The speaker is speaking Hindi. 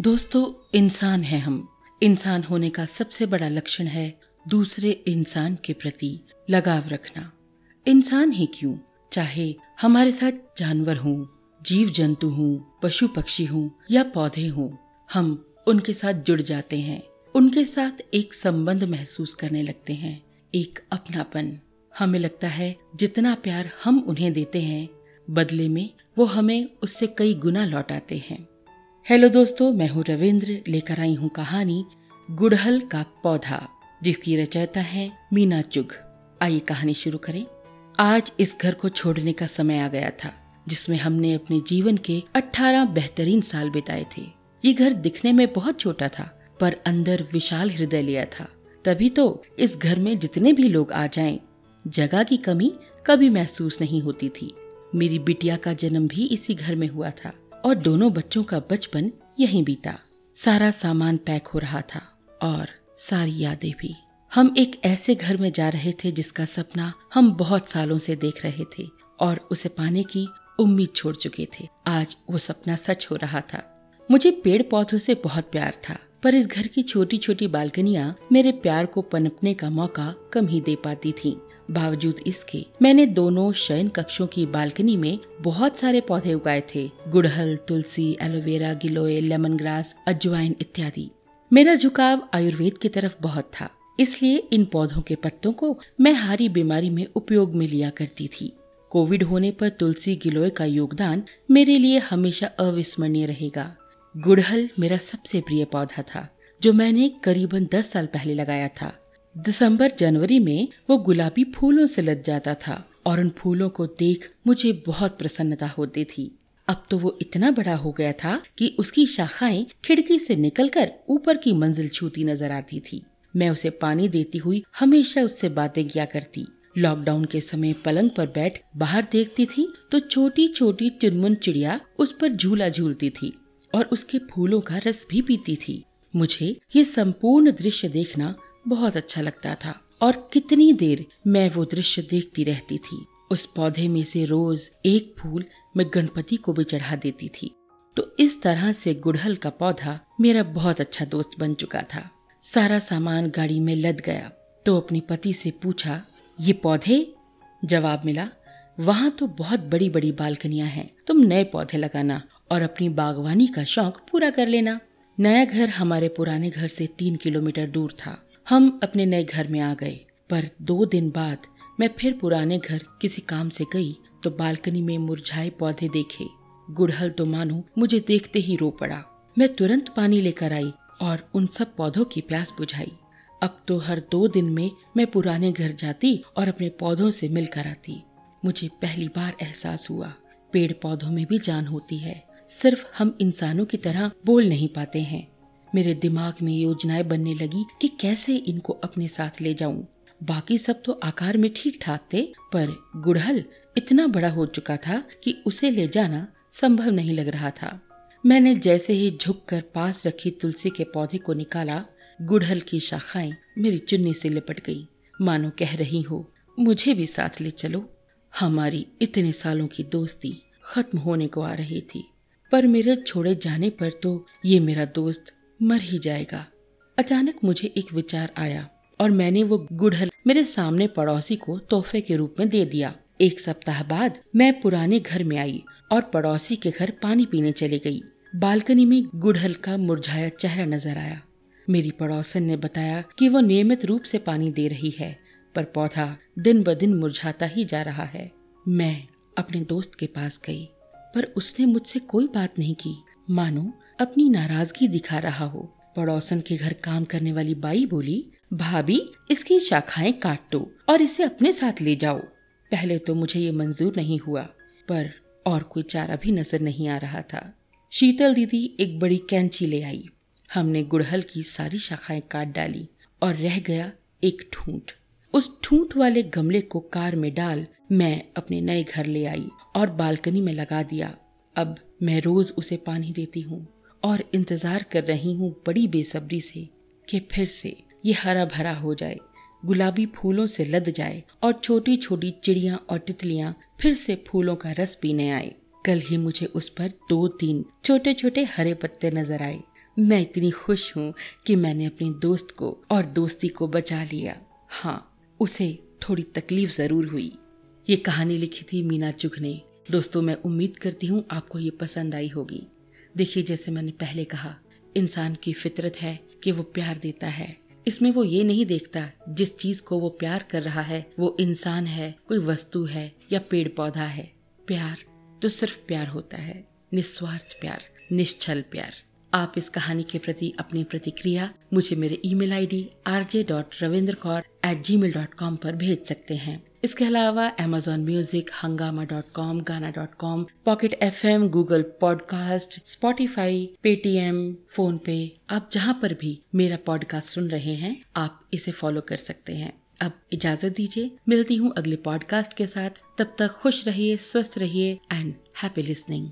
दोस्तों, इंसान है हम। इंसान होने का सबसे बड़ा लक्षण है दूसरे इंसान के प्रति लगाव रखना। इंसान ही क्यों? चाहे हमारे साथ जानवर हों जीव जंतु हों पशु पक्षी हों या पौधे हों, हम उनके साथ जुड़ जाते हैं। उनके साथ एक संबंध महसूस करने लगते हैं, एक अपनापन। हमें लगता है जितना प्यार हम उन्हें देते हैं, बदले में वो हमें उससे कई गुना लौटाते हैं। हेलो दोस्तों मैं हूँ रविंद्र लेकर आई हूँ कहानी गुड़हल का पौधा जिसकी रचयिता है मीना चुग। आइए कहानी शुरू करें। आज इस घर को छोड़ने का समय आ गया था जिसमें हमने अपने जीवन के 18 बेहतरीन साल बिताए थे। ये घर दिखने में बहुत छोटा था पर अंदर विशाल हृदय लिया था। तभी तो इस घर में जितने भी लोग आ जाएँ, जगह की कमी कभी महसूस नहीं होती थी। मेरी बिटिया का जन्म भी इसी घर में हुआ था। और दोनों बच्चों का बचपन यहीं बीता। सारा सामान पैक हो रहा था और सारी यादें भी। हम एक ऐसे घर में जा रहे थे जिसका सपना हम बहुत सालों से देख रहे थे और उसे पाने की उम्मीद छोड़ चुके थे। आज वो सपना सच हो रहा था। मुझे पेड़ पौधों से बहुत प्यार था, पर इस घर की छोटी छोटी बालकनियाँ मेरे प्यार को पनपने का मौका कम ही दे पाती थीं। बावजूद इसके, मैंने दोनों शयन कक्षों की बालकनी में बहुत सारे पौधे उगाए थे। गुड़हल, तुलसी एलोवेरा गिलोय लेमन ग्रास अजवाइन इत्यादि। मेरा झुकाव आयुर्वेद की तरफ़ बहुत था। इसलिए इन पौधों के पत्तों को मैं हारी बीमारी में उपयोग में लिया करती थी। कोविड होने पर तुलसी, गिलोय का योगदान मेरे लिए हमेशा अविस्मरणीय रहेगा। गुड़हल मेरा सबसे प्रिय पौधा था, जो मैंने करीबन दस साल पहले लगाया था। दिसंबर, जनवरी में वो गुलाबी फूलों से लद जाता था और उन फूलों को देख मुझे बहुत प्रसन्नता होती थी। अब तो वो इतना बड़ा हो गया था कि उसकी शाखाएँ खिड़की से निकलकर ऊपर की मंजिल छूती नज़र आती थी। मैं उसे पानी देती हुई हमेशा उससे बातें किया करती। लॉकडाउन के समय पलंग पर बैठ बाहर देखती थी तो छोटी छोटी चुनमुन चिड़िया उस पर झूला झूलती थी और उसके फूलों का रस भी पीती थी। मुझे ये संपूर्ण दृश्य देखना बहुत अच्छा लगता था और कितनी देर मैं वो दृश्य देखती रहती थी। उस पौधे में से रोज एक फूल मैं गणपति को भी चढ़ा देती थी। तो इस तरह से गुड़हल का पौधा मेरा बहुत अच्छा दोस्त बन चुका था। सारा सामान गाड़ी में लद गया। तो अपने पति से पूछा, ये पौधे? जवाब मिला, वहाँ तो बहुत बड़ी बड़ी बालकनियाँ हैं। तुम नए पौधे लगाना और अपनी बागवानी का शौक पूरा कर लेना। नया घर हमारे पुराने घर से तीन किलोमीटर दूर था। हम अपने नए घर में आ गए। पर दो दिन बाद मैं फिर पुराने घर किसी काम से गई तो बालकनी में मुरझाए पौधे देखे। गुड़हल तो मानो मुझे देखते ही रो पड़ा। मैं तुरंत पानी लेकर आई और उन सब पौधों की प्यास बुझाई। अब तो हर दो दिन में मैं पुराने घर जाती और अपने पौधों से मिलकर आती। मुझे पहली बार एहसास हुआ, पेड़ पौधों में भी जान होती है। सिर्फ़ हम इंसानों की तरह बोल नहीं पाते हैं। मेरे दिमाग में योजनाएँ बनने लगी कि कैसे इनको अपने साथ ले जाऊँ। बाकी सब तो आकार में ठीक ठाक थे, पर गुड़हल इतना बड़ा हो चुका था कि उसे ले जाना संभव नहीं लग रहा था। मैंने जैसे ही झुककर पास रखी तुलसी के पौधे को निकाला, गुड़हल की शाखाएँ मेरी चुन्नी से लिपट गई। मानो कह रही हो, मुझे भी साथ ले चलो। हमारी इतने सालों की दोस्ती खत्म होने को आ रही थी, पर मेरे छोड़े जाने पर तो ये मेरा दोस्त मर ही जाएगा। अचानक मुझे एक विचार आया और मैंने वो गुड़हल मेरे सामने पड़ोसी को तोहफे के रूप में दे दिया। एक सप्ताह बाद मैं पुराने घर में आई और पड़ोसी के घर पानी पीने चली गई। बालकनी में गुड़हल का मुरझाया चेहरा नज़र आया। मेरी पड़ोसन ने बताया कि वो नियमित रूप से पानी दे रही है, पर पौधा दिन ब दिन मुरझाता ही जा रहा है। मैं अपने दोस्त के पास गई, पर उसने मुझसे कोई बात नहीं की। मानो, अपनी नाराज़गी दिखा रहा हो। पड़ोसन के घर काम करने वाली बाई बोली, भाभी, इसकी शाखाएँ काट दो और इसे अपने साथ ले जाओ। पहले तो मुझे ये मंजूर नहीं हुआ, पर और कोई चारा भी नज़र नहीं आ रहा था। शीतल दीदी एक बड़ी कैंची ले आई। हमने गुड़हल की सारी शाखाएँ काट डाली और रह गया एक ठूंठ उस ठूंठ वाले गमले को कार में डाल मैं अपने नए घर ले आई और बालकनी में लगा दिया। अब मैं रोज उसे पानी देती हूँ और इंतज़ार कर रही हूँ बड़ी बेसब्री से कि फिर से ये हरा भरा हो जाए, गुलाबी फूलों से लद जाए और छोटी छोटी चिड़िया और तितलियाँ फिर से फूलों का रस पीने आए। कल ही मुझे उस पर दो तीन छोटे छोटे हरे पत्ते नज़र आए। मैं इतनी खुश हूँ कि मैंने अपने दोस्त को और दोस्ती को बचा लिया। हाँ उसे थोड़ी तकलीफ़ ज़रूर हुई। ये कहानी लिखी थी मीना चुग ने दोस्तों, मैं उम्मीद करती हूँ आपको ये पसंद आई होगी। देखिए, जैसे मैंने पहले कहा, इंसान की फितरत है कि वो प्यार देता है। इसमें वो ये नहीं देखता जिस चीज़ को वो प्यार कर रहा है, वो इंसान है, कोई वस्तु है या पेड़ पौधा है। प्यार तो सिर्फ़ प्यार होता है, निस्वार्थ प्यार, निश्चल प्यार। आप इस कहानी के प्रति अपनी प्रतिक्रिया मुझे मेरे email ID RJ dot Ravindra Kaur at Gmail dot com पर भेज सकते हैं। इसके अलावा Amazon music Hungama dot com Gaana dot com pocket F M Google podcast Spotify Paytm PhonePe आप जहाँ पर भी मेरा पॉडकास्ट सुन रहे हैं, आप इसे फॉलो कर सकते हैं। अब इजाज़त दीजिए, मिलती हूँ अगले पॉडकास्ट के साथ। तब तक खुश रहिए, स्वस्थ रहिए एंड हैप्पी लिसनिंग